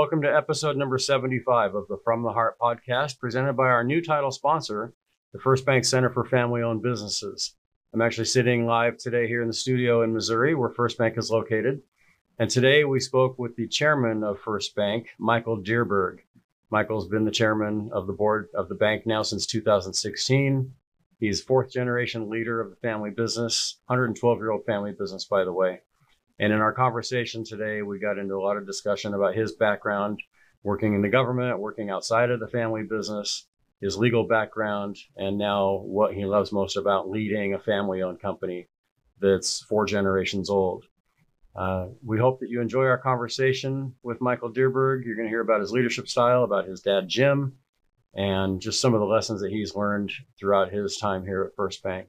Welcome to episode number 75 of the From the Heart podcast, presented by our new title sponsor, the First Bank Center for Family Owned Businesses. I'm actually sitting live today here in the studio in Missouri, where First Bank is located. And today we spoke with the chairman of First Bank, Michael Dierberg. Michael's been the chairman of the board of the bank now since 2016. He's fourth generation leader of the family business, 112 year old family business, by the way. And in our conversation today, we got into a lot of discussion about his background working in the government, working outside of the family business, his legal background, and now what he loves most about leading a family owned company that's four generations old. Uh, we hope that you enjoy our conversation with Michael Dierberg. You're going to hear about his leadership style, about his dad, Jim, and just some of the lessons that he's learned throughout his time here at First Bank.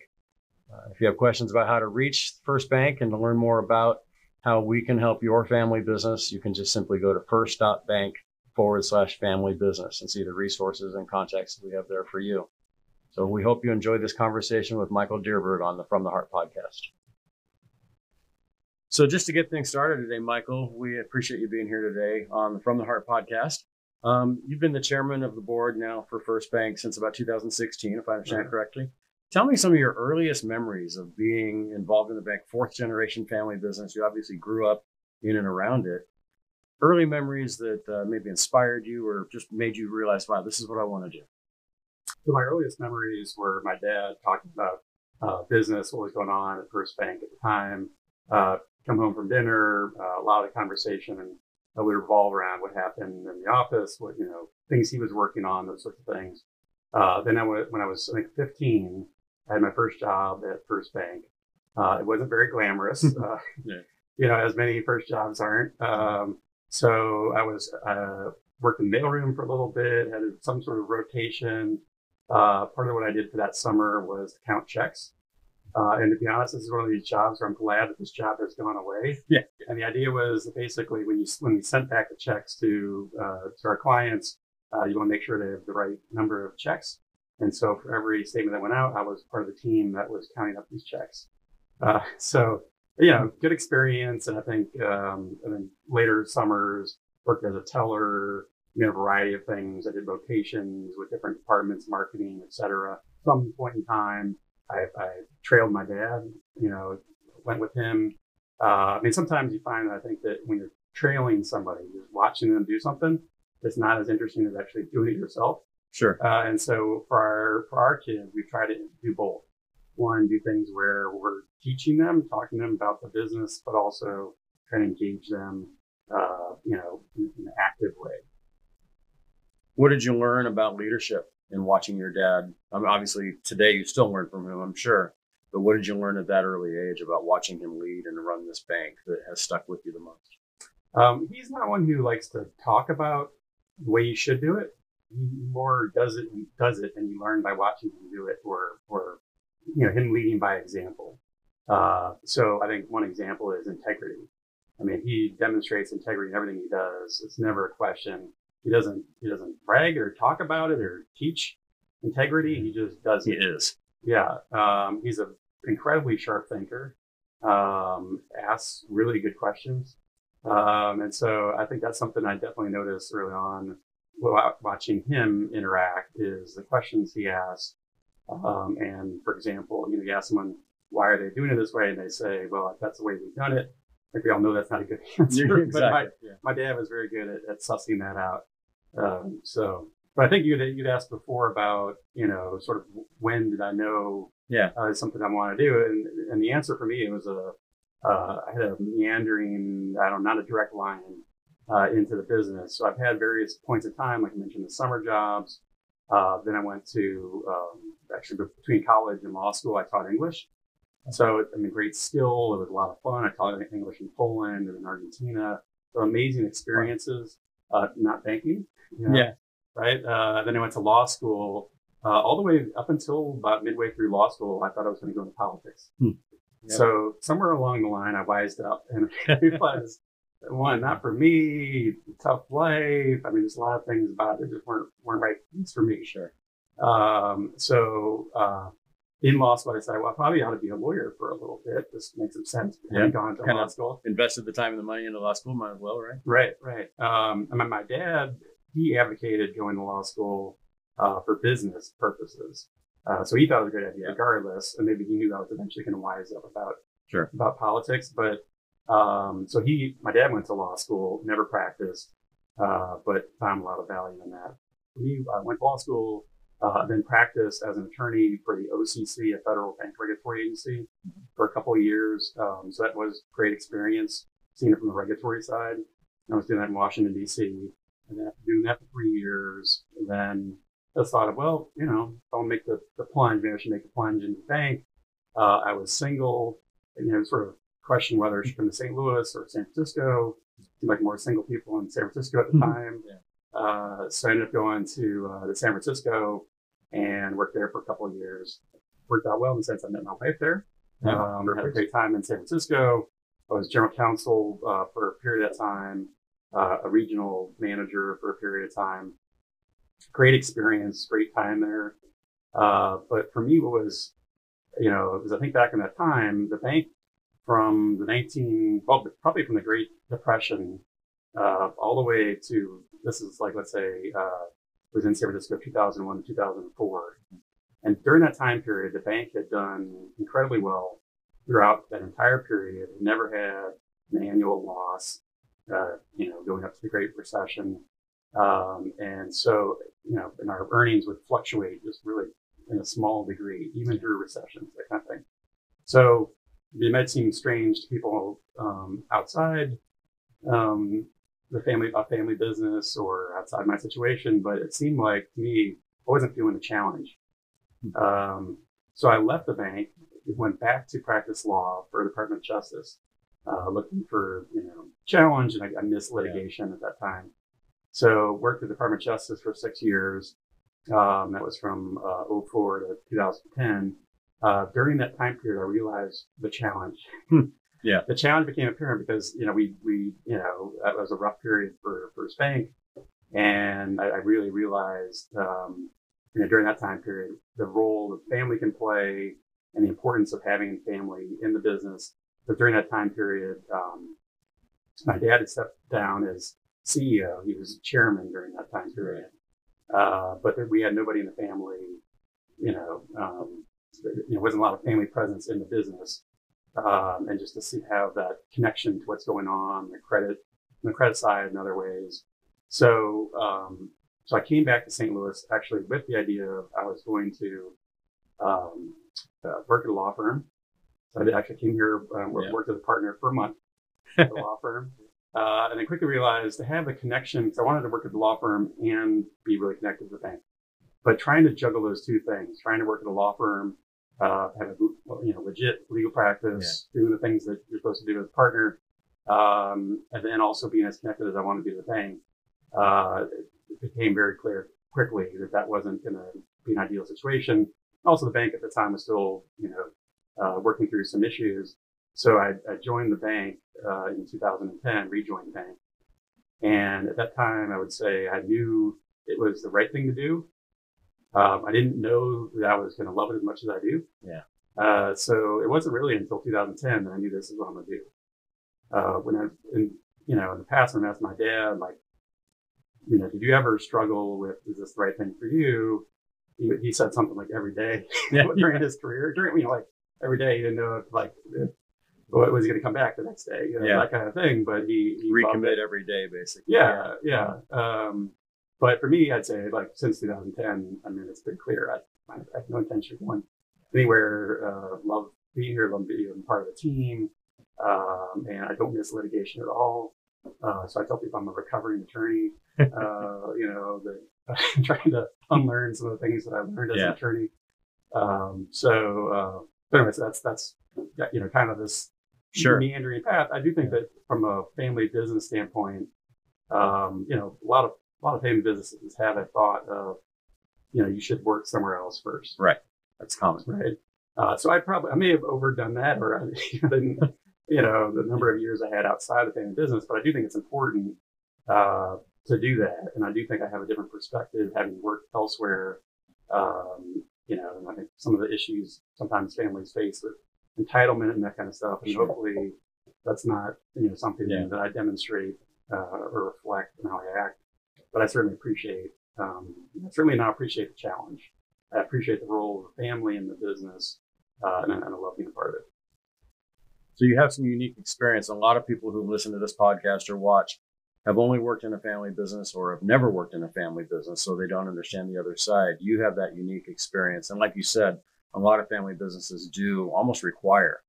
Uh, if you have questions about how to reach First Bank and to learn more about how we can help your family business, you can just simply go to first.bank forward slash family business and see the resources and contacts we have there for you. So we hope you enjoy this conversation with Michael Dierberg on the From the Heart podcast. So just to get things started today, Michael, we appreciate you being here today on the From the Heart podcast. Um, you've been the chairman of the board now for First Bank since about 2016, if I understand correctly. Tell me some of your earliest memories of being involved in the bank, fourth generation family business. You obviously grew up in and around it. Early memories that uh, maybe inspired you or just made you realize, wow, this is what I want to do. So my earliest memories were my dad talking about uh, business, what was going on at First Bank at the time. Uh, come home from dinner, uh, a lot of conversation and uh, would revolve around what happened in the office, what you know, things he was working on, those sorts of things. Uh, then I w- when I was I think 15, I had my first job at First Bank. Uh, it wasn't very glamorous, uh, yeah. you know, as many first jobs aren't. Um, so I was uh, worked in the mailroom for a little bit, had some sort of rotation. Uh, part of what I did for that summer was to count checks. Uh, and to be honest, this is one of these jobs where I'm glad that this job has gone away. Yeah. And the idea was basically when you when we sent back the checks to uh, to our clients, you want to make sure they have the right number of checks. And so for every statement that went out, I was part of the team that was counting up these checks. Uh, so, you know, good experience. And I think, um, and then later summers worked as a teller, you know, a variety of things. I did rotations with different departments, marketing, et cetera. Some point in time, I, I trailed my dad, you know, went with him. Uh, I mean, sometimes you find that I think that when you're trailing somebody, just watching them do something, it's not as interesting as actually doing it yourself. Sure. Uh, and so for our for our kids, we try to do both. One, do things where we're teaching them, talking to them about the business, but also trying to engage them, uh, you know, in, in, an active way. What did you learn about leadership in watching your dad? I mean, obviously, today you still learn from him, I'm sure. But what did you learn at that early age about watching him lead and run this bank that has stuck with you the most? Um, he's not one who likes to talk about the way you should do it he more does it and does it, and you learn by watching him do it, or or you know him leading by example. Uh, so I think one example is integrity. I mean, he demonstrates integrity in everything he does. It's never a question. He doesn't he doesn't brag or talk about it or teach integrity. He just does he it. is. Yeah. Um, he's an incredibly sharp thinker. Um, asks really good questions. Um, and so I think that's something I definitely noticed early on watching him interact is the questions he asks. Um, and for example, you know, you ask someone, why are they doing it this way? And they say, well, if that's the way we've done it, like we all know that's not a good answer. exactly. but my, yeah. my, dad was very good at, at sussing that out. Um, so, but I think you'd, you'd asked before about, you know, sort of when did I know yeah. Uh, something I want to do? And, and the answer for me, it was a, uh, I had a meandering, I don't know, not a direct line uh, into the business. So I've had various points of time, like I mentioned, the summer jobs. Uh, then I went to um, actually between college and law school, I taught English. So I mean, great skill. It was a lot of fun. I taught English in Poland and in Argentina. So amazing experiences. Uh, not banking. You know, yeah. Right. Uh, then I went to law school. Uh, all the way up until about midway through law school, I thought I was going to go into politics. Hmm. Yep. So somewhere along the line, I wised up and realized one, not for me, tough life. I mean, there's a lot of things about it that just weren't weren't right things for me. Sure. Um, so uh, in law school, I decided, well, I probably ought to be a lawyer for a little bit. This makes some sense. Yeah. Gone to Kind law school. Invested the time and the money into law school, might as well, right? Right, right. Um, I mean, my dad, he advocated going to law school uh, for business purposes. Uh, so he thought it was a great idea, Yeah. regardless. And maybe he knew I was eventually going to wise up about Sure. about politics. But um, so he, my dad went to law school, never practiced, uh, but found a lot of value in that. We uh, went to law school, uh, then practiced as an attorney for the OCC, a federal bank regulatory agency, for a couple of years. Um, so that was great experience, seeing it from the regulatory side. I was doing that in Washington D.C. and then after doing that for three years, then I thought of, well, you know, I'll make the, the plunge, maybe I should make the plunge into the bank. Uh, I was single, and, you know, sort of questioned whether I should come to St. Louis or San Francisco. Seemed like more single people in San Francisco at the Mhm. time. Yeah. Uh, so I ended up going to, uh, to San Francisco and worked there for a couple of years. Worked out well in the sense I met my wife there. Yeah, Um, had a great time in San Francisco. I was general counsel uh, for a period of time, uh, a regional manager for a period of time. Great experience, great time there. Uh, but for me, what was, you know, because I think back in that time, the bank from the 19, well, probably from the Great Depression uh, all the way to, this is like, let's say, uh, was in San Francisco 2001 to 2004. And during that time period, the bank had done incredibly well throughout that entire period. It never had an annual loss, uh, you know, going up to the Great Recession. Um, and so, you know, and our earnings would fluctuate just really in a small degree, even through recessions, that kind of thing. So it might seem strange to people um, outside um, the family, a family business or outside my situation, but it seemed like to me, I wasn't feeling the challenge. Um, so I left the bank, went back to practice law for the Department of Justice, uh, looking for you know challenge, and I, I missed litigation at that time. So worked at the Department of Justice for six years. Um, that was from uh, 04 to 2010. Uh, during that time period, I realized the challenge. Hmm. Yeah. The challenge became apparent because you know we we you know that was a rough period for for Spank, and I, I really realized um, you know during that time period the role that family can play and the importance of having family in the business. But during that time period, um, my dad had stepped down as CEO. He was chairman during that time period. Uh, but we had nobody in the family, you know, um, you know, wasn't a lot of family presence in the business. Um, and just to see have that connection to what's going on, the credit, on the credit side and other ways. So, um, so I came back to St. Louis actually with the idea of I was going to um, uh, work at a law firm. So I actually came here, worked, Yeah. worked as a partner for a month at a law firm. Uh, and then quickly realized to have the connection, because I wanted to work at the law firm and be really connected to the bank. But trying to juggle those two things, trying to work at a law firm, uh, have a you know legit legal practice, doing the things that you're supposed to do as a partner, um, and then also being as connected as I want to be to the bank, uh, it became very clear quickly that that wasn't going to be an ideal situation. Also, the bank at the time was still you know uh, working through some issues. So I, I joined the bank uh, in 2010, rejoined the bank. And at that time, I would say I knew it was the right thing to do. Um, I didn't know that I was going to love it as much as I do. Yeah. Uh, so it wasn't really until 2010 that I knew this is what I'm going to do. Uh, when I, in, you know, in the past, when I asked my dad, like, you know, did you ever struggle with, is this the right thing for you? He, he said something like every day Yeah. during his career, during, you know, like every day, he didn't know if, like, if, what was he going to come back the next day, you know, Yeah. that kind of thing. But he, he. Recommit every day, basically. Yeah, yeah. Um, but for me, I'd say like since 2010, I mean, it's been clear. I, I have no intention of going anywhere. Uh, love being here, love being part of the team, um, and I don't miss litigation at all. Uh, so I tell people I'm a recovering attorney. Uh, you know, that I'm trying to unlearn some of the things that I learned as Yeah. an attorney. Um, so, uh, anyways, that's that's you know kind of this Sure. meandering path. I do think that from a family business standpoint, um, you know, a lot of a lot of family businesses have a thought of, you know, you should work somewhere else first, Right. That's common. right? Uh, so I probably I may have overdone that, or I didn't, you know, the number of years I had outside the family business. But I do think it's important uh, to do that, and I do think I have a different perspective having worked elsewhere. Um, you know, and I think some of the issues sometimes families face with entitlement and that kind of stuff. And Sure. hopefully that's not, you know, something Yeah. that I demonstrate uh, or reflect in how I act. But I certainly appreciate, um, certainly now appreciate the challenge. I appreciate the role of the family in the business, uh, and, and I love being a part of it. So you have some unique experience. A lot of people who listen to this podcast or watch have only worked in a family business or have never worked in a family business, so they don't understand the other side. You have that unique experience. And like you said, a lot of family businesses do almost require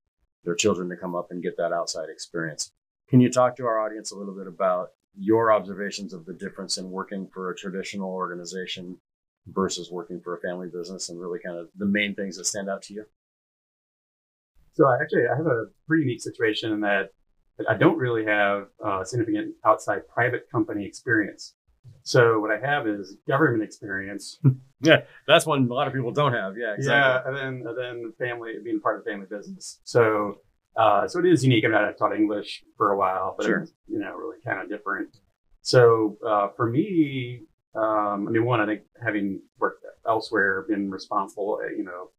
their children to come up and get that outside experience. Can you talk to our audience a little bit about your observations of the difference in working for a traditional organization versus working for a family business and really kind of the main things that stand out to you? So I actually I have a pretty unique situation in that I don't really have uh, significant outside private company experience. So what I have is government experience. Yeah, that's one a lot of people don't have. Yeah, exactly. Yeah, and then and then family being part of the family business. So uh, so it is unique. I mean, I taught English for a while, but Sure. it's you know really kind of different. So uh, for me, um, I mean, one, I think having worked elsewhere, been responsible, uh, you know,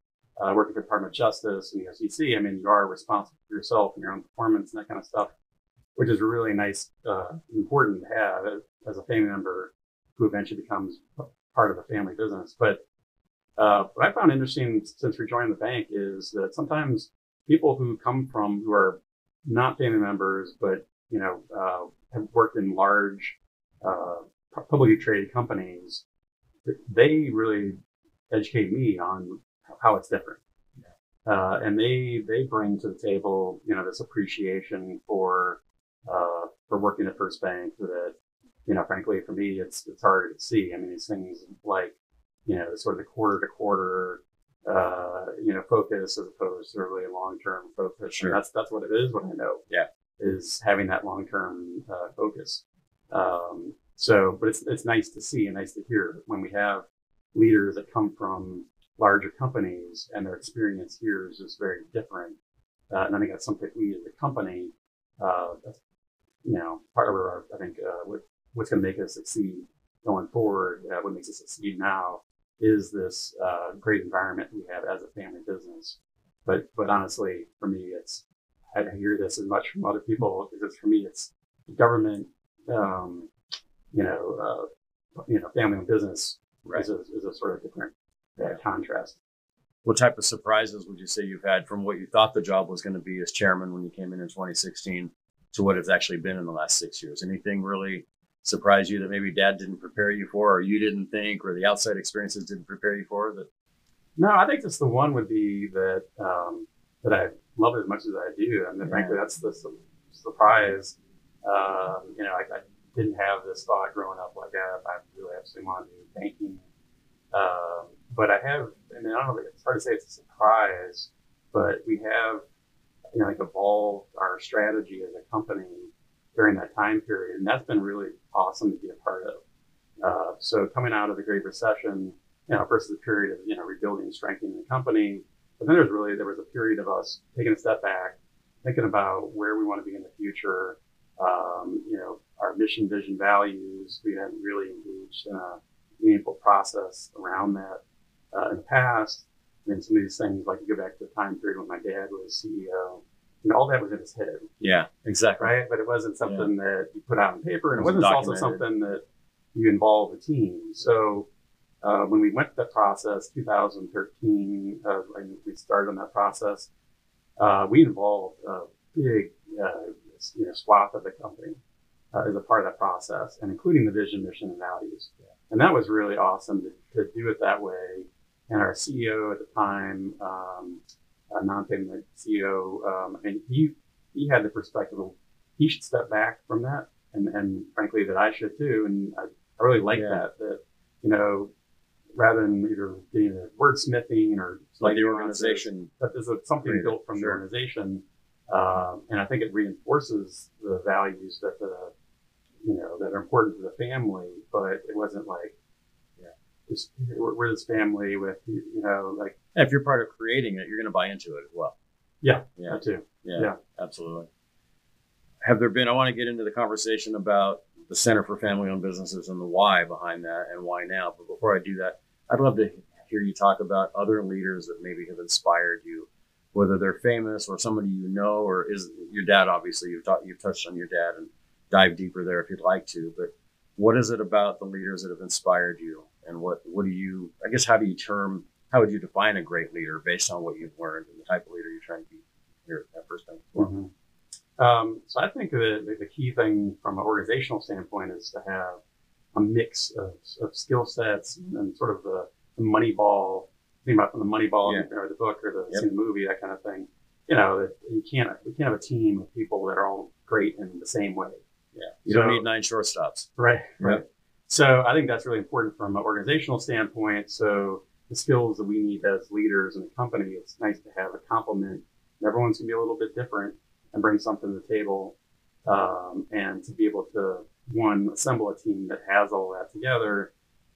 uh, working for the Department of Justice and the SEC. I mean, you are responsible for yourself and your own performance and that kind of stuff, which is really nice, uh, important to have as, a family member who eventually becomes part of a family business. But uh, what I found interesting since rejoining the bank is that sometimes people who come from who are not family members, but you know, uh, have worked in large uh, publicly traded companies, they really educate me on how it's different. Uh, and they they bring to the table, you know, this appreciation for uh, for working at First Bank that, you know, frankly, for me, it's it's harder to see. I mean, these things like, you know, sort of the quarter to quarter, uh, you know, focus as opposed to really long term focus. Sure. And that's that's what it is. What I know, Yeah. is having that long term uh, focus. Um, so, but it's it's nice to see and nice to hear when we have leaders that come from larger companies and their experience here is just very different. Uh, and I think that's something we as a company, uh, that's, you know, part of our, I think, uh, what, what's going to make us succeed going forward, uh, what makes us succeed now is this uh, great environment we have as a family business. But, but honestly, for me, it's, I don't hear this as much from other people because for me, it's government, um, you know, uh, you know, family and business is, a, is a sort of different uh, contrast. What type of surprises would you say you've had from what you thought the job was going to be as chairman when you came in in 2016 to what it's actually been in the last six years? Anything really surprise you that maybe dad didn't prepare you for, or you didn't think, or the outside experiences didn't prepare you for? That No, I think just the one would be that um, that I love it as much as I do. I mean, frankly, that's the su- surprise. Um, you know, I, I didn't have this thought growing up like I, I really absolutely want to do banking. Um, but I have, I mean, I don't know, it's hard to say it's a surprise, but we have, you know, like evolved our strategy as a company during that time period. And that's been really awesome to be a part of. Uh, so coming out of the Great Recession, you know, versus the period of, you know, rebuilding and strengthening the company. But then there's really, there was a period of us taking a step back, thinking about where we want to be in the future, um, you know, our mission, vision, values. We hadn't really engaged in a meaningful process around that uh, in the past. And then some of these things, like you go back to the time period when my dad was CEO, know, all that was in his head, yeah, exactly. right? But it wasn't something that you put out on paper, and it It wasn't also something that you involve the team. So uh, when we went that process, 2013, uh, when we started on that process, uh, we involved a big, uh, you know, swath of the company uh, as a part of that process, and including the vision, mission, and values. And that was really awesome to, to do it that way. And our CEO at the time, um, a non-family CEO, um, and he he had the perspective of he should step back from that, and and frankly that I should too. And I, I really like Yeah. that that you know rather than either being a wordsmithing or Like the organization. that there's a, something built from sure. the organization, um, and I think it reinforces the values that the you know that are important to the family. But it wasn't like, yeah, we're, we're this family with you know like And if you're part of creating it, you're going to buy into it as well. Yeah. Yeah. too. Yeah, Yeah. absolutely. Have there been, I want to get into the conversation about the Center for Family Owned Businesses and the why behind that and why now. But before I do that, I'd love to hear you talk about other leaders that maybe have inspired you, whether they're famous or somebody you know, or is your dad. Obviously, you've taught, you've touched on your dad and dive deeper there if you'd like to. But what is it about the leaders that have inspired you, and what what do you? I guess how do you term? How would you define a great leader based on what you've learned and the type of leader you're trying to be here at First Bank? Mm-hmm. Um, so I think that the key thing from an organizational standpoint is to have a mix of, of skill sets and sort of the, the Moneyball, think about from the Moneyball yeah. or the book or the, yep. the movie, that kind of thing. You know, that you can't, we can't have a team of people that are all great in the same way. Yeah. You so, don't need nine shortstops. Right. Right. Yep. So I think that's really important from an organizational standpoint. So the skills that we need as leaders in a company, it's nice to have a complement. Everyone's gonna be a little bit different and bring something to the table. Um, and to be able to one assemble a team that has all that together.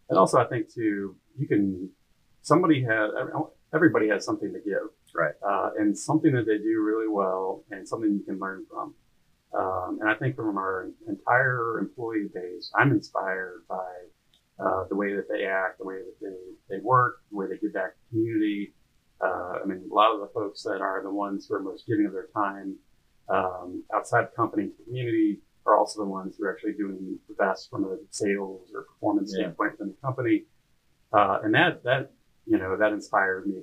And also, I think too, you can somebody has everybody has something to give, right? Uh, and something that they do really well, and something you can learn from. Um, and I think from our entire employee base, I'm inspired by uh, the way that they act, the way that they, they work, the way they give back to the community. Uh, I mean, a lot of the folks that are the ones who are most giving of their time um, outside the company, community, are also the ones who are actually doing the best from a sales or performance yeah. standpoint within the company. Uh, and that, that, you know, that inspired me.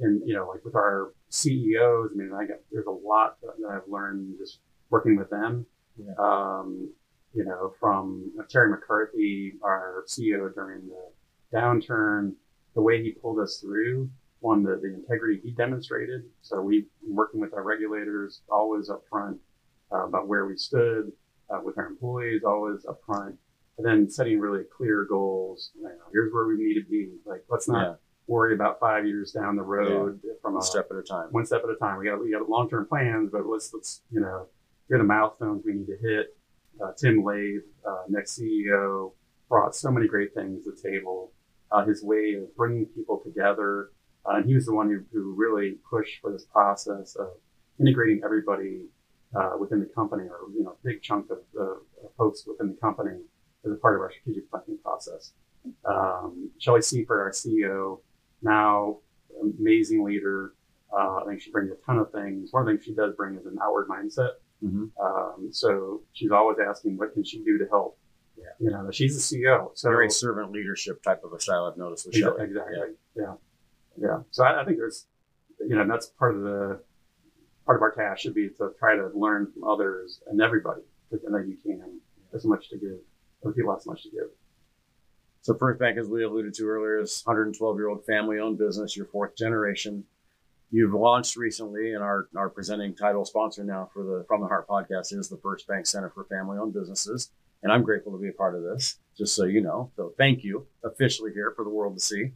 And, you know, like with our CEOs, I mean, I got, there's a lot that I've learned just working with them. Yeah. Um, you know, from Terry McCarthy, our CEO during the downturn, the way he pulled us through, one, the, the integrity he demonstrated. So we working with our regulators, always upfront uh, about where we stood, uh, with our employees, always upfront, and then setting really clear goals. You know, here's where we need to be. Like, let's not yeah. worry about five years down the road yeah. from one a step at a time. One step at a time. We got we got long term plans, but let's let's you know here are the milestones we need to hit. Uh, Tim Lathe, uh, next CEO, brought so many great things to the table. Uh, his way of bringing people together, uh, and he was the one who, who really pushed for this process of integrating everybody uh, within the company or, you know, a big chunk of the folks within the company as a part of our strategic planning process. Um, Shelley Seifert, our CEO, now amazing leader. Uh, I think she brings a ton of things. One of the things she does bring is an outward mindset. Mm-hmm. Um, so she's always asking, what can she do to help? Yeah. You know, she's the CEO. So very servant leadership type of a style I've noticed with Shelley. Exactly. Yeah. yeah. yeah. So I, I, think there's, you know, that's part of the part of our task should be to try to learn from others and everybody, because I know you can. There's so much to give. Other people have so much to give. So First Bank, as we alluded to earlier, is 112 year old family owned business, your fourth generation. You've launched recently, and our, our presenting title sponsor now for the From the Heart podcast is the First Bank Center for Family Owned Businesses. And I'm grateful to be a part of this, just so you know. So thank you officially here for the world to see.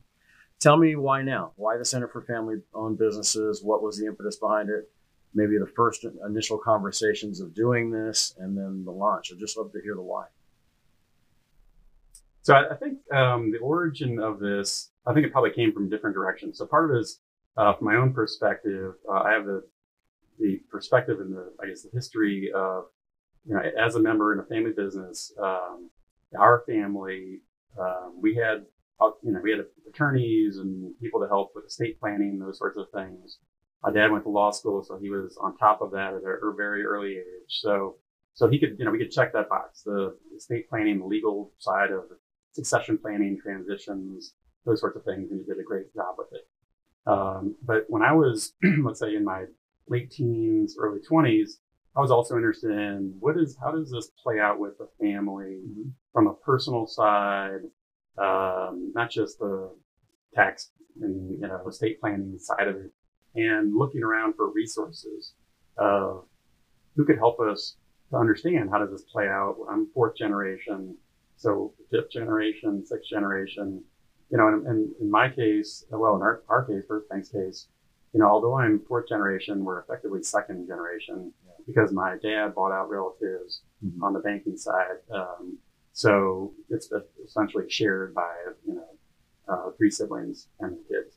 Tell me why now? Why the Center for Family Owned Businesses? What was the impetus behind it? maybe the first initial conversations of doing this and then the launch. I'd just love to hear the why. So I, I think um, the origin of this, I think it probably came from different directions. So part of it is uh, from my own perspective. Uh, I have the the perspective and the I guess the history of you know as a member in a family business, um, our family um, we had uh, you know we had attorneys and people to help with estate planning those sorts of things my dad went to law school, so he was on top of that at a very early age. So, so he could, you know, we could check that box, the estate planning, the legal side of succession planning, transitions, those sorts of things, and he did a great job with it. Um, but when I was, let's say, in my late teens, early twenties, I was also interested in what is, how does this play out with the family mm-hmm. from a personal side, um, not just the tax and you know estate planning side of it, and looking around for resources of who could help us to understand how does this play out. I'm fourth generation, so fifth generation, sixth generation. You know, and, and in my case, well, in our, our case, First Bank's case, you know, although I'm fourth generation, we're effectively second generation because my dad bought out relatives mm-hmm. on the banking side. Um, so it's essentially shared by, you know, uh, three siblings and the kids.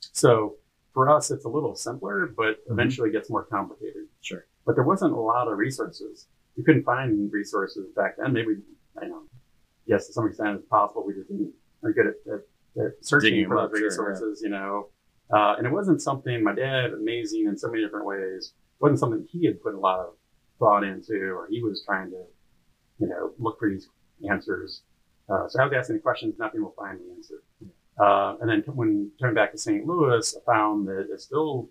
So for us, it's a little simpler, but mm-hmm. eventually gets more complicated. Sure. But there wasn't a lot of resources. You couldn't find resources back then. Maybe, I know, yes, to some extent it's possible we just didn't are good at, at they're searching for those sure, resources, you know. Uh, and it wasn't something my dad, amazing in so many different ways, wasn't something he had put a lot of thought into, or he was trying to, you know, look for these answers. Uh, so I was asking the questions, nothing will find the answer. Uh, and then when turning back to St. Louis, I found that it still,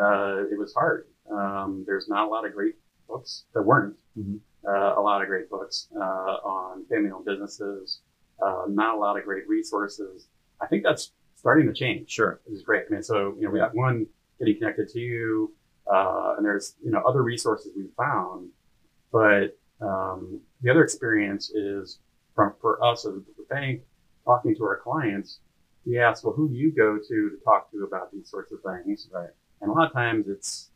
uh, it was hard. Um, there's not a lot of great books. There weren't Mhm. uh, a lot of great books uh, on family-owned businesses. Uh, not a lot of great resources. I think that's starting to change. Sure. Which is great. I mean, so you know, we got one getting connected to you, uh, and there's you know other resources we found, but um, the other experience is from for us as a bank talking to our clients. We ask, well, who do you go to to talk to about these sorts of things? Right. And a lot of times it's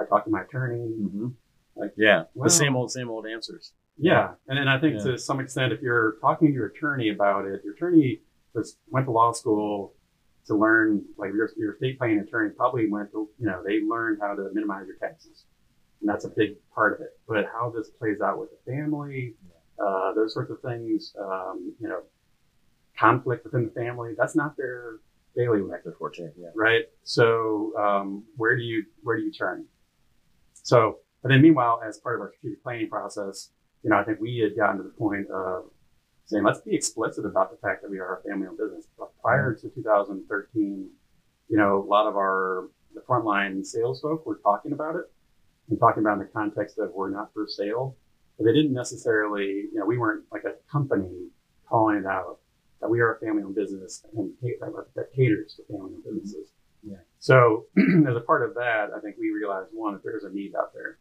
I talk to my attorney. hmm Like, Yeah. well- the same old, same old answers. Yeah, and then I think Yeah. to some extent, if you're talking to your attorney about it, your attorney just went to law school to learn, like your, your estate planning attorney probably went to, you know, they learned how to minimize your taxes, and that's a big part of it. But how this plays out with the family, uh, those sorts of things, um, you know, conflict within the family, that's not their bailiwick Their forte. Yeah. right? So um, where do you where do you turn? So, but then meanwhile, as part of our strategic planning process, you know, I think we had gotten to the point of saying, let's be explicit about the fact that we are a family-owned business. But prior to 2013, you know, a lot of our the frontline sales folk were talking about it and talking about in the context of we're not for sale, but they didn't necessarily, you know, we weren't like a company calling it out that we are a family-owned business and that caters to family-owned businesses. Yeah. So as a part of that, I think we realized one that there's a need out there.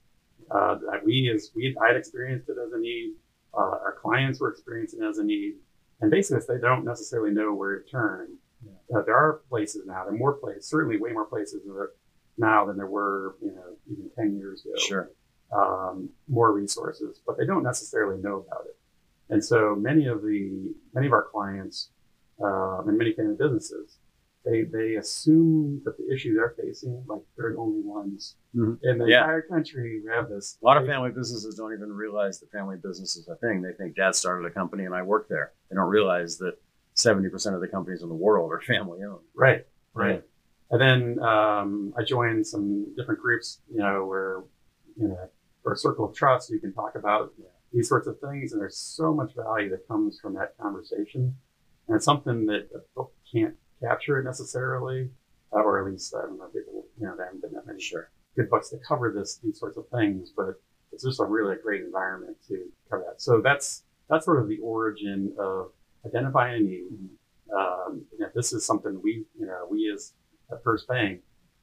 Uh, that we as we I had experienced it as a need. Uh, our clients were experiencing it as a need, and basically they don't necessarily know where to turn. Uh, there are places now. There are more places, certainly way more places now than there were, you know, even ten years ago Sure. um, more resources, but they don't necessarily know about it. And so many of the many of our clients um, and many family businesses, they they assume that the issue they're facing, like they're the only ones Mhm. in the Yeah. entire country who have this. A lot of family businesses don't even realize that family business is a thing. They think dad started a company and I work there. They don't realize that 70% of the companies in the world are family owned. Right, right. And then um, I joined some different groups, you know, where you know, for a circle of trust, you can talk about these sorts of things, and there's so much value that comes from that conversation, and it's something that a book can't capture it necessarily, uh, or at least I don't know, if people, you know, there haven't been that many Sure. good books to cover this these sorts of things, but it's just a really great environment to cover that. So that's that's sort of the origin of identifying a need. Um, you know, this is something we, you know, we as a First Bank,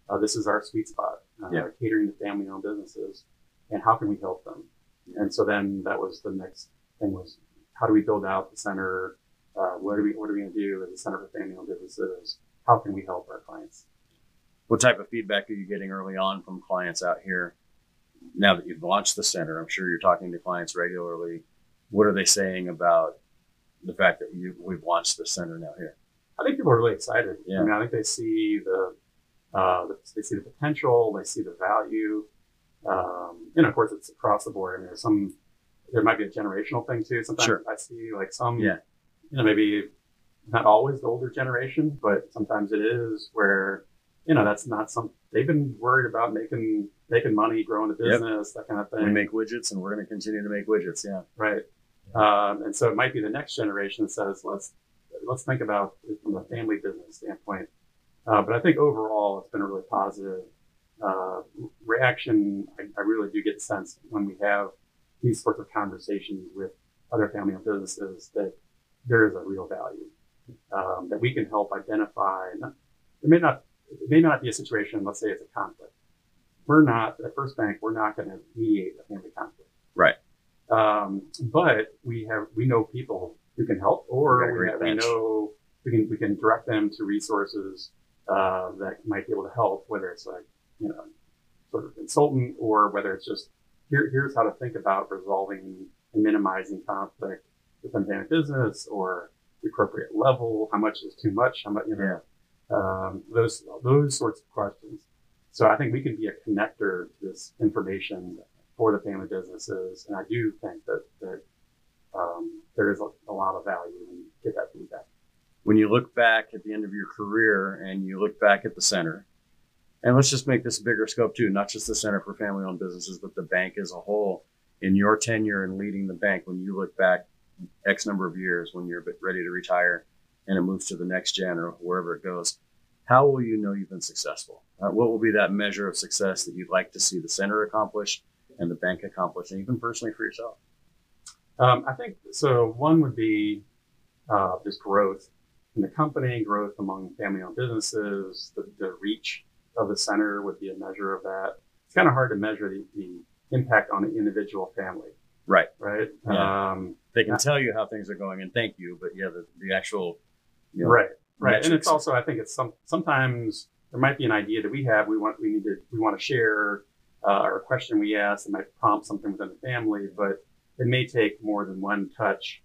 uh, this is our sweet spot, uh, Yeah. catering to family-owned businesses, and how can we help them? And so then that was the next thing was how do we build out the center? Uh, what are we what are we going to do as a center for family-owned businesses? How can we help our clients? What type of feedback are you getting early on from clients out here? Now that you've launched the center, I'm sure you're talking to clients regularly. What are they saying about the fact that you, we've launched the center now here? I think people are really excited. Yeah. I mean, I think they see the, uh, they see the potential, they see the value, um, and of course it's across the board. I mean, there's some there might be a generational thing too. Sometimes Sure. I see like some, Yeah. You know, maybe not always the older generation, but sometimes it is where you know that's not some they've been worried about making making money, growing a Yep. business, that kind of thing We make widgets and we're going to continue to make widgets. Yeah. right? Um, and so it might be the next generation that says, let's let's think about it from a family business standpoint. Uh, but I think overall, it's been a really positive uh, reaction. I, I really do get the sense when we have these sorts of conversations with other family-owned businesses that there is a real value um, that we can help identify. Not, it may not it may not be a situation. Let's say it's a conflict. We're not at First Bank. We're not going to mediate a family conflict. Right. Um, but we have we know people who can help, We got a or we, have- we know we can we can direct them to resources uh, that might be able to help, whether it's like you know sort of consultant or whether it's just here here's how to think about resolving and minimizing conflict within family business or the appropriate level, how much is too much, how much you know um, those those sorts of questions. So I think we can be a connector to this information for the family businesses, and I do think that that um, there is a, a lot of value when you get that feedback. when you look back at the end of your career and you look back at the center, and let's just make this a bigger scope too, not just the Center for Family Owned Businesses, but the bank as a whole. In your tenure in leading the bank, when you look back X number of years, when you're ready to retire and it moves to the next gen or wherever it goes, how will you know you've been successful? Uh, what will be that measure of success that you'd like to see the center accomplish and the bank accomplish, and even personally for yourself? Um, I think so. One would be uh, just growth in the company, growth among family-owned businesses, the, the, reach of the center would be a measure of that. It's kind of hard to measure the, the impact on the individual family. Right. Right. Yeah. Um, they can tell you how things are going and thank you, but yeah, the, the actual you know, right, right, metrics. and it's also I think it's some sometimes there might be an idea that we have we want we need to we want to share uh, or a question we ask that might prompt something within the family, but it may take more than one touch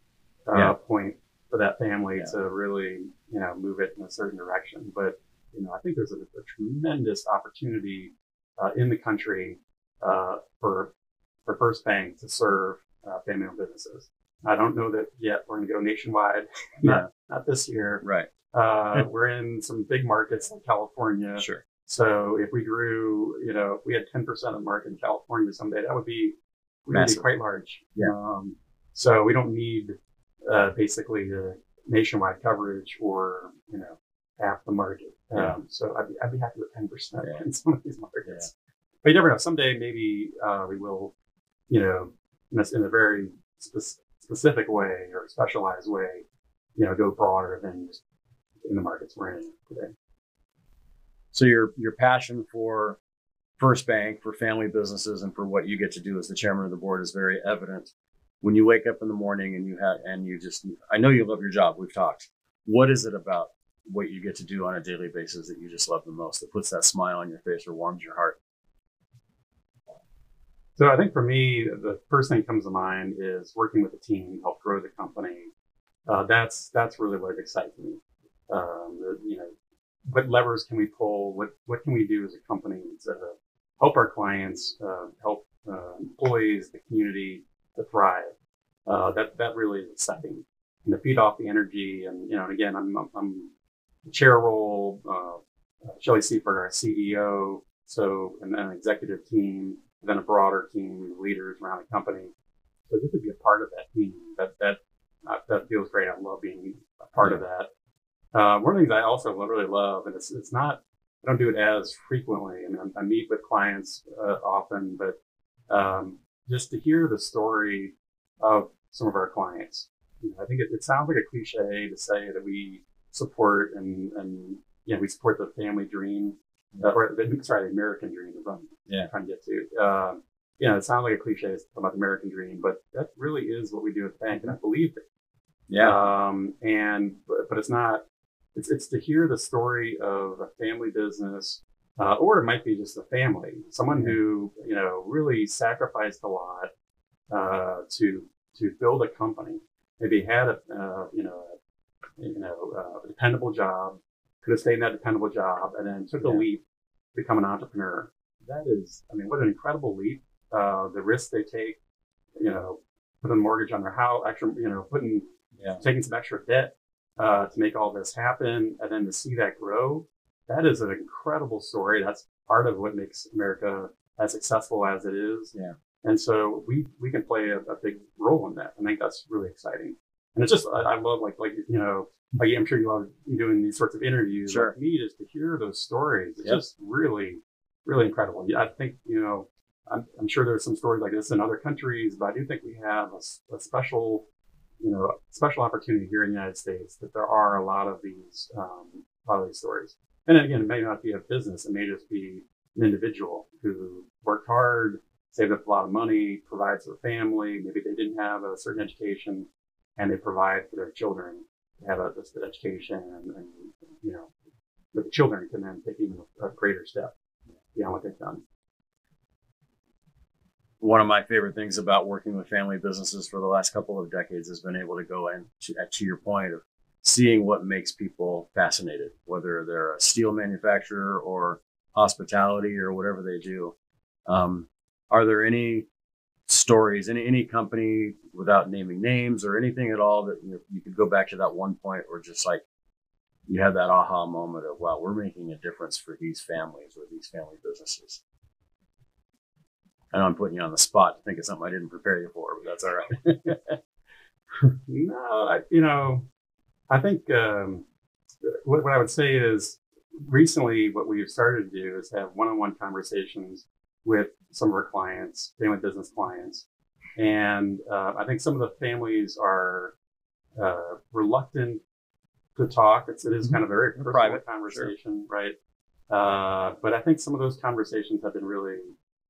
uh, yeah. point for that family yeah. to really, you know, move it in a certain direction. But, you know, I think there's a, a tremendous opportunity uh, in the country uh, for for First Bank to serve uh, family-owned businesses. I don't know that yet. We're going to go nationwide. not, yeah. not this year. Right. Uh, we're in some big markets like California. Sure. So if we grew, you know, if we had 10% of the market in California someday, that would be, be quite large. Yeah. Um, so we don't need uh, basically the nationwide coverage or you know half the market. Yeah. Um, so I'd be, I'd be happy with ten percent yeah. in some of these markets. Yeah. But you never know. Someday maybe uh, we will, you know, in a, in a very spe- specific way or specialized way, you know, go broader than just in the markets we're in today. So your your passion for First Bank, for family businesses, and for what you get to do as the chairman of the board is very evident when you wake up in the morning and you have and you just I know you love your job. We've talked. What is it about what you get to do on a daily basis that you just love the most that puts that smile on your face or warms your heart? So I think for me, the first thing that comes to mind is working with a team help grow the company. Uh, that's that's really what excites me. Um, you know, what levers can we pull? What what can we do as a company to help our clients, uh, help uh, employees, the community, to thrive. Uh, that that really is exciting. And to feed off the energy, and you know, again, I'm I'm chair role. Uh, Shelley Seifert, our CEO, so and an executive team, then a broader team leaders around the company. So just to be a part of that team, that that uh, that feels great. I love being a part yeah. of that. Uh, one of the things I also really love, and it's it's not I don't do it as frequently. I mean, I, I meet with clients uh, often, but um, just to hear the story of some of our clients. You know, I think it, it, sounds like a cliche to say that we support and, and you know, we support the family dream, uh, or the, sorry, the American dream I'm yeah. trying to get to. Um, you know, it sounds like a cliche about the American dream, but that really is what we do at the bank, and I believe it. Yeah. Um, and but, but it's not. It's it's to hear the story of a family business uh, or it might be just a family, someone who you know really sacrificed a lot uh, to to build a company. Maybe had a uh, you know a, you know uh, a dependable job, could have stayed in that dependable job, and then took yeah. a leap, to become an entrepreneur. That is, I mean, what an incredible leap. Uh, the risks they take, you know, putting a mortgage on their house, actually, you know, putting yeah. taking some extra debt uh, to make all this happen, and then to see that grow that is an incredible story. That's part of what makes America as successful as it is. Yeah. And so we we can play a, a big role in that. I think that's really exciting. And it's just I, I love like like you know like I'm sure you love doing these sorts of interviews. Sure. Like me, just to hear those stories, it's yep. just really really incredible. I think you know I'm, I'm, sure there's some stories like this in other countries, but I do think we have a, a, special, you know, special opportunity here in the United States that there are a lot of these, um, a lot of these stories. And again, it may not be a business. It may just be an individual who worked hard, saved up a lot of money, provides for family. Maybe they didn't have a certain education and they provide for their children to have a, this education and, and, you know, the children can then take even a, a greater step beyond what they've done. One of my favorite things about working with family businesses for the last couple of decades has been able to go in to, to your point of seeing what makes people fascinated, whether they're a steel manufacturer or hospitality or whatever they do. Um, are there any stories, any any company without naming names or anything at all that you, know, you could go back to that one point or just like you have that aha moment of, wow, we're making a difference for these families or these family businesses. I know I'm putting you on the spot to think of something I didn't prepare you for, but that's all right. no, I, you know, I think um, what, what I would say is recently what we've started to do is have one-on-one conversations with some of our clients, family business clients, and uh, I think some of the families are uh, reluctant to talk. It's, it is mm-hmm. kind of a very personal private conversation, sure. right? Uh, but I think some of those conversations have been really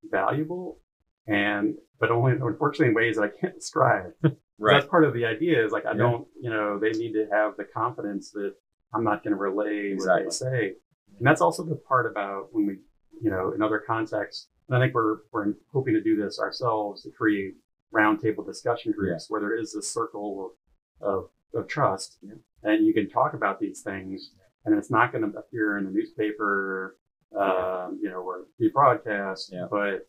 valuable, and but only unfortunately in ways that I can't describe. right. That's part of the idea. Is like I yeah. don't, you know, they need to have the confidence that I'm not going to relay exactly. what they say, and that's also the part about when we, you know, in other contexts. And I think we're we're hoping to do this ourselves to create roundtable discussion groups yeah. where there is this circle of, of, of trust yeah. And you can talk about these things and it's not going to appear in the newspaper, um, you know, or be broadcast, yeah. but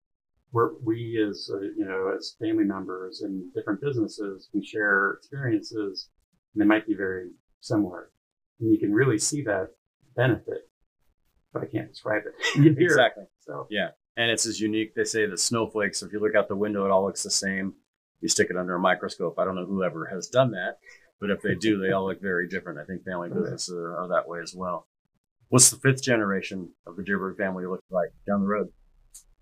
we're, we as, uh, you know, as family members in different businesses can share experiences and they might be very similar. And you can really see that benefit, but I can't describe it. exactly. So, yeah and it's as unique. They say the snowflakes, if you look out the window, it all looks the same. You stick it under a microscope. I don't know whoever has done that, but if they do, they all look very different. I think family businesses are, are that way as well. What's the fifth generation of the Dierberg family look like down the road?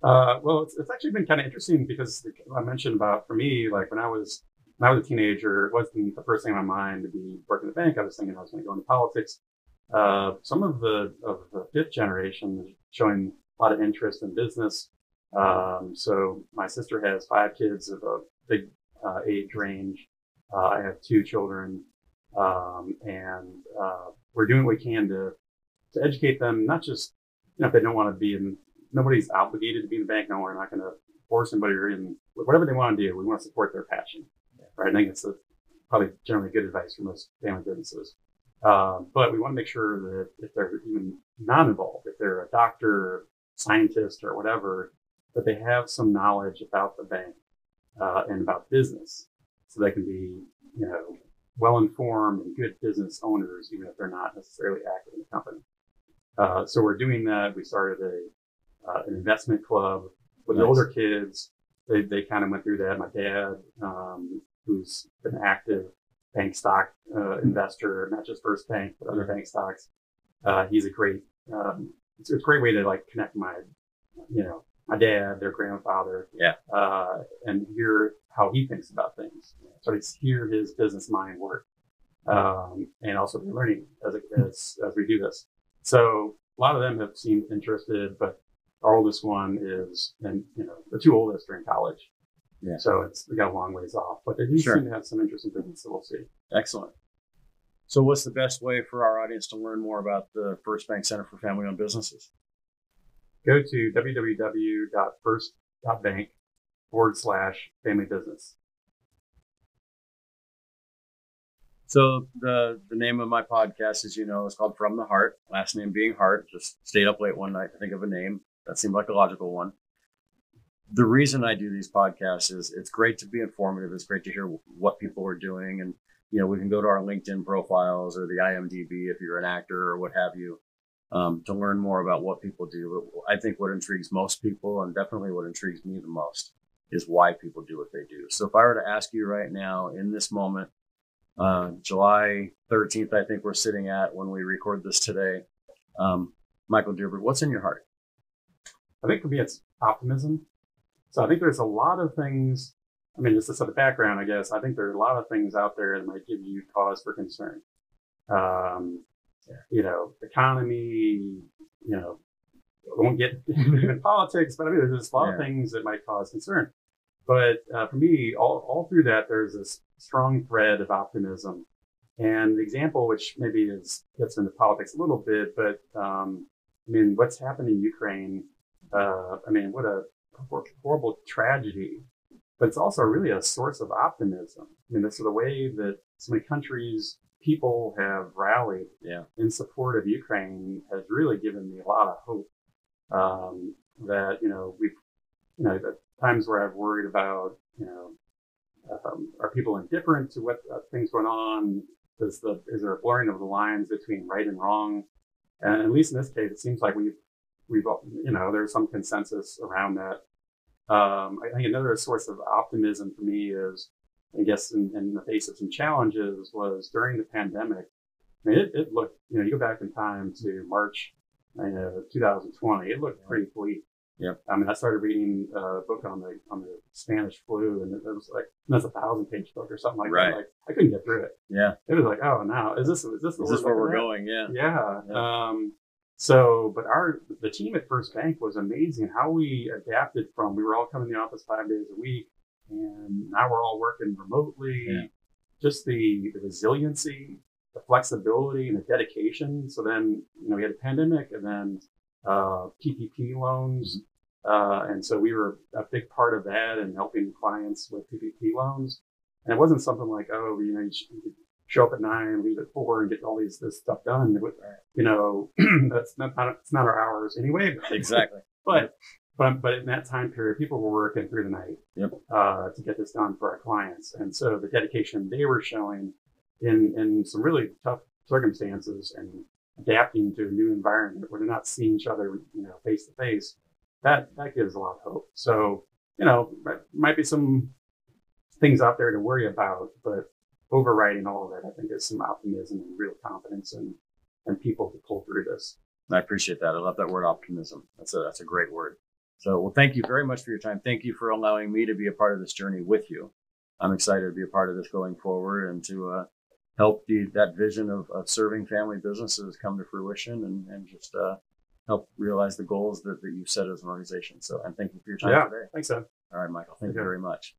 Uh, well, it's, it's actually been kind of interesting because I mentioned about for me, like when I was when I was a teenager, it wasn't the first thing on my mind to be working at the bank. I was thinking I was going to go into politics. Uh, some of the of the fifth generation is showing a lot of interest in business. Um, so my sister has five kids of a big uh, age range. Uh, I have two children, um, and uh, we're doing what we can to to educate them. Not just you know if they don't want to be in, nobody's obligated to be in the bank. No, we're not going to force anybody in whatever they want to do. We want to support their passion, right? I think it's probably generally good advice for most family businesses. Uh, but we want to make sure that if they're even not involved, if they're a doctor, scientist or whatever, that they have some knowledge about the bank uh, and about business, so they can be, you know, well informed and good business owners, even if they're not necessarily active in the company. Uh, so we're doing that. We started a uh, an investment club with nice. the older kids. They they kind of went through that. My dad, um, who's an active bank stock uh, investor, not just First Bank but other bank stocks, uh, he's a great um, it's a great way to like connect my, you know, my dad, their grandfather, yeah, uh, and hear how he thinks about things. So I hear his business mind work, um, and also be learning as, as as we do this. So a lot of them have seemed interested, but our oldest one is, and you know, the two oldest are in college. Yeah. So it's we got a long ways off, but they do sure. seem to have some interest in business. So we'll see. Excellent. So, what's the best way for our audience to learn more about the First Bank Center for Family Owned Businesses? Go to www.first.bank forward slash family business. So the the name of my podcast, as you know, is called From the Heart. Last name being Hart. Just stayed up late one night to think of a name that seemed like a logical one. The reason I do these podcasts is it's great to be informative. It's great to hear what people are doing and you know, we can go to our LinkedIn profiles or the IMDb if you're an actor or what have you um, to learn more about what people do. I think what intrigues most people, and definitely what intrigues me the most, is why people do what they do. So if I were to ask you right now in this moment, uh, July 13th, I think we're sitting at when we record this today, um, Michael Dierberg, what's in your heart? I think for me, it's optimism. So I think there's a lot of things I mean, just to set the background, I guess, I think there are a lot of things out there that might give you cause for concern. Um, you know, economy, you know, I won't get even politics, but I mean, there's just a lot yeah. of things that might cause concern. But uh, for me, all, all through that, there's this strong thread of optimism. And the example, which maybe is gets into politics a little bit, but um, I mean, what's happened in Ukraine? Uh, I mean, what a horrible tragedy but it's also really a source of optimism. I mean, this is the way that so many countries, people have rallied yeah. in support of Ukraine has really given me a lot of hope. Um, that you know we've you know the times where I've worried about you know um, are people indifferent to what uh, things going on Does the is there a blurring of the lines between right and wrong? And at least in this case, it seems like we've we've you know there's some consensus around that. Um, I think another source of optimism for me is, I guess, in, in the face of some challenges, was during the pandemic. I mean, it, it looked, you know, you go back in time to March uh, 2020, it looked pretty bleak. Yeah. I mean, I started reading a book on the on the Spanish flu, and it, was like that's a thousand page book or something like right. that. Like I couldn't get through it. Yeah. It was like, oh, now is this is this is this where we're at? going? Yeah. Yeah. yeah. Um, so, but our the team at First Bank was amazing. How we adapted from we were all coming to the office five days a week, and now we're all working remotely. Yeah. Just the, the resiliency, the flexibility, and the dedication. So then, you know, we had a pandemic, and then uh, PPP loans. Uh, and so we were a big part of that and helping clients with PPP loans. And it wasn't something like, oh, you know, you show up at nine, leave at four, and get all these this stuff done. You know, that's not, not it's not our hours anyway. Exactly. but but but in that time period, people were working through the night yep. uh, to get this done for our clients, and so the dedication they were showing in in some really tough circumstances and adapting to a new environment where they're not seeing each other, you know, face to face, that that gives a lot of hope. So, you know, might be some things out there to worry about, but overriding all of that, I think is some optimism and real confidence and and people to pull through this. I appreciate that. I love that word optimism. That's a that's a great word. So, well, thank you very much for your time. Thank you for allowing me to be a part of this journey with you. I'm excited to be a part of this going forward and to uh, help the, that vision of, of serving family businesses come to fruition and, and just uh, help realize the goals that, that you've set as an organization. So, and thank you for your time yeah, today. Thanks, Ed. All right, Michael. Thank you very much.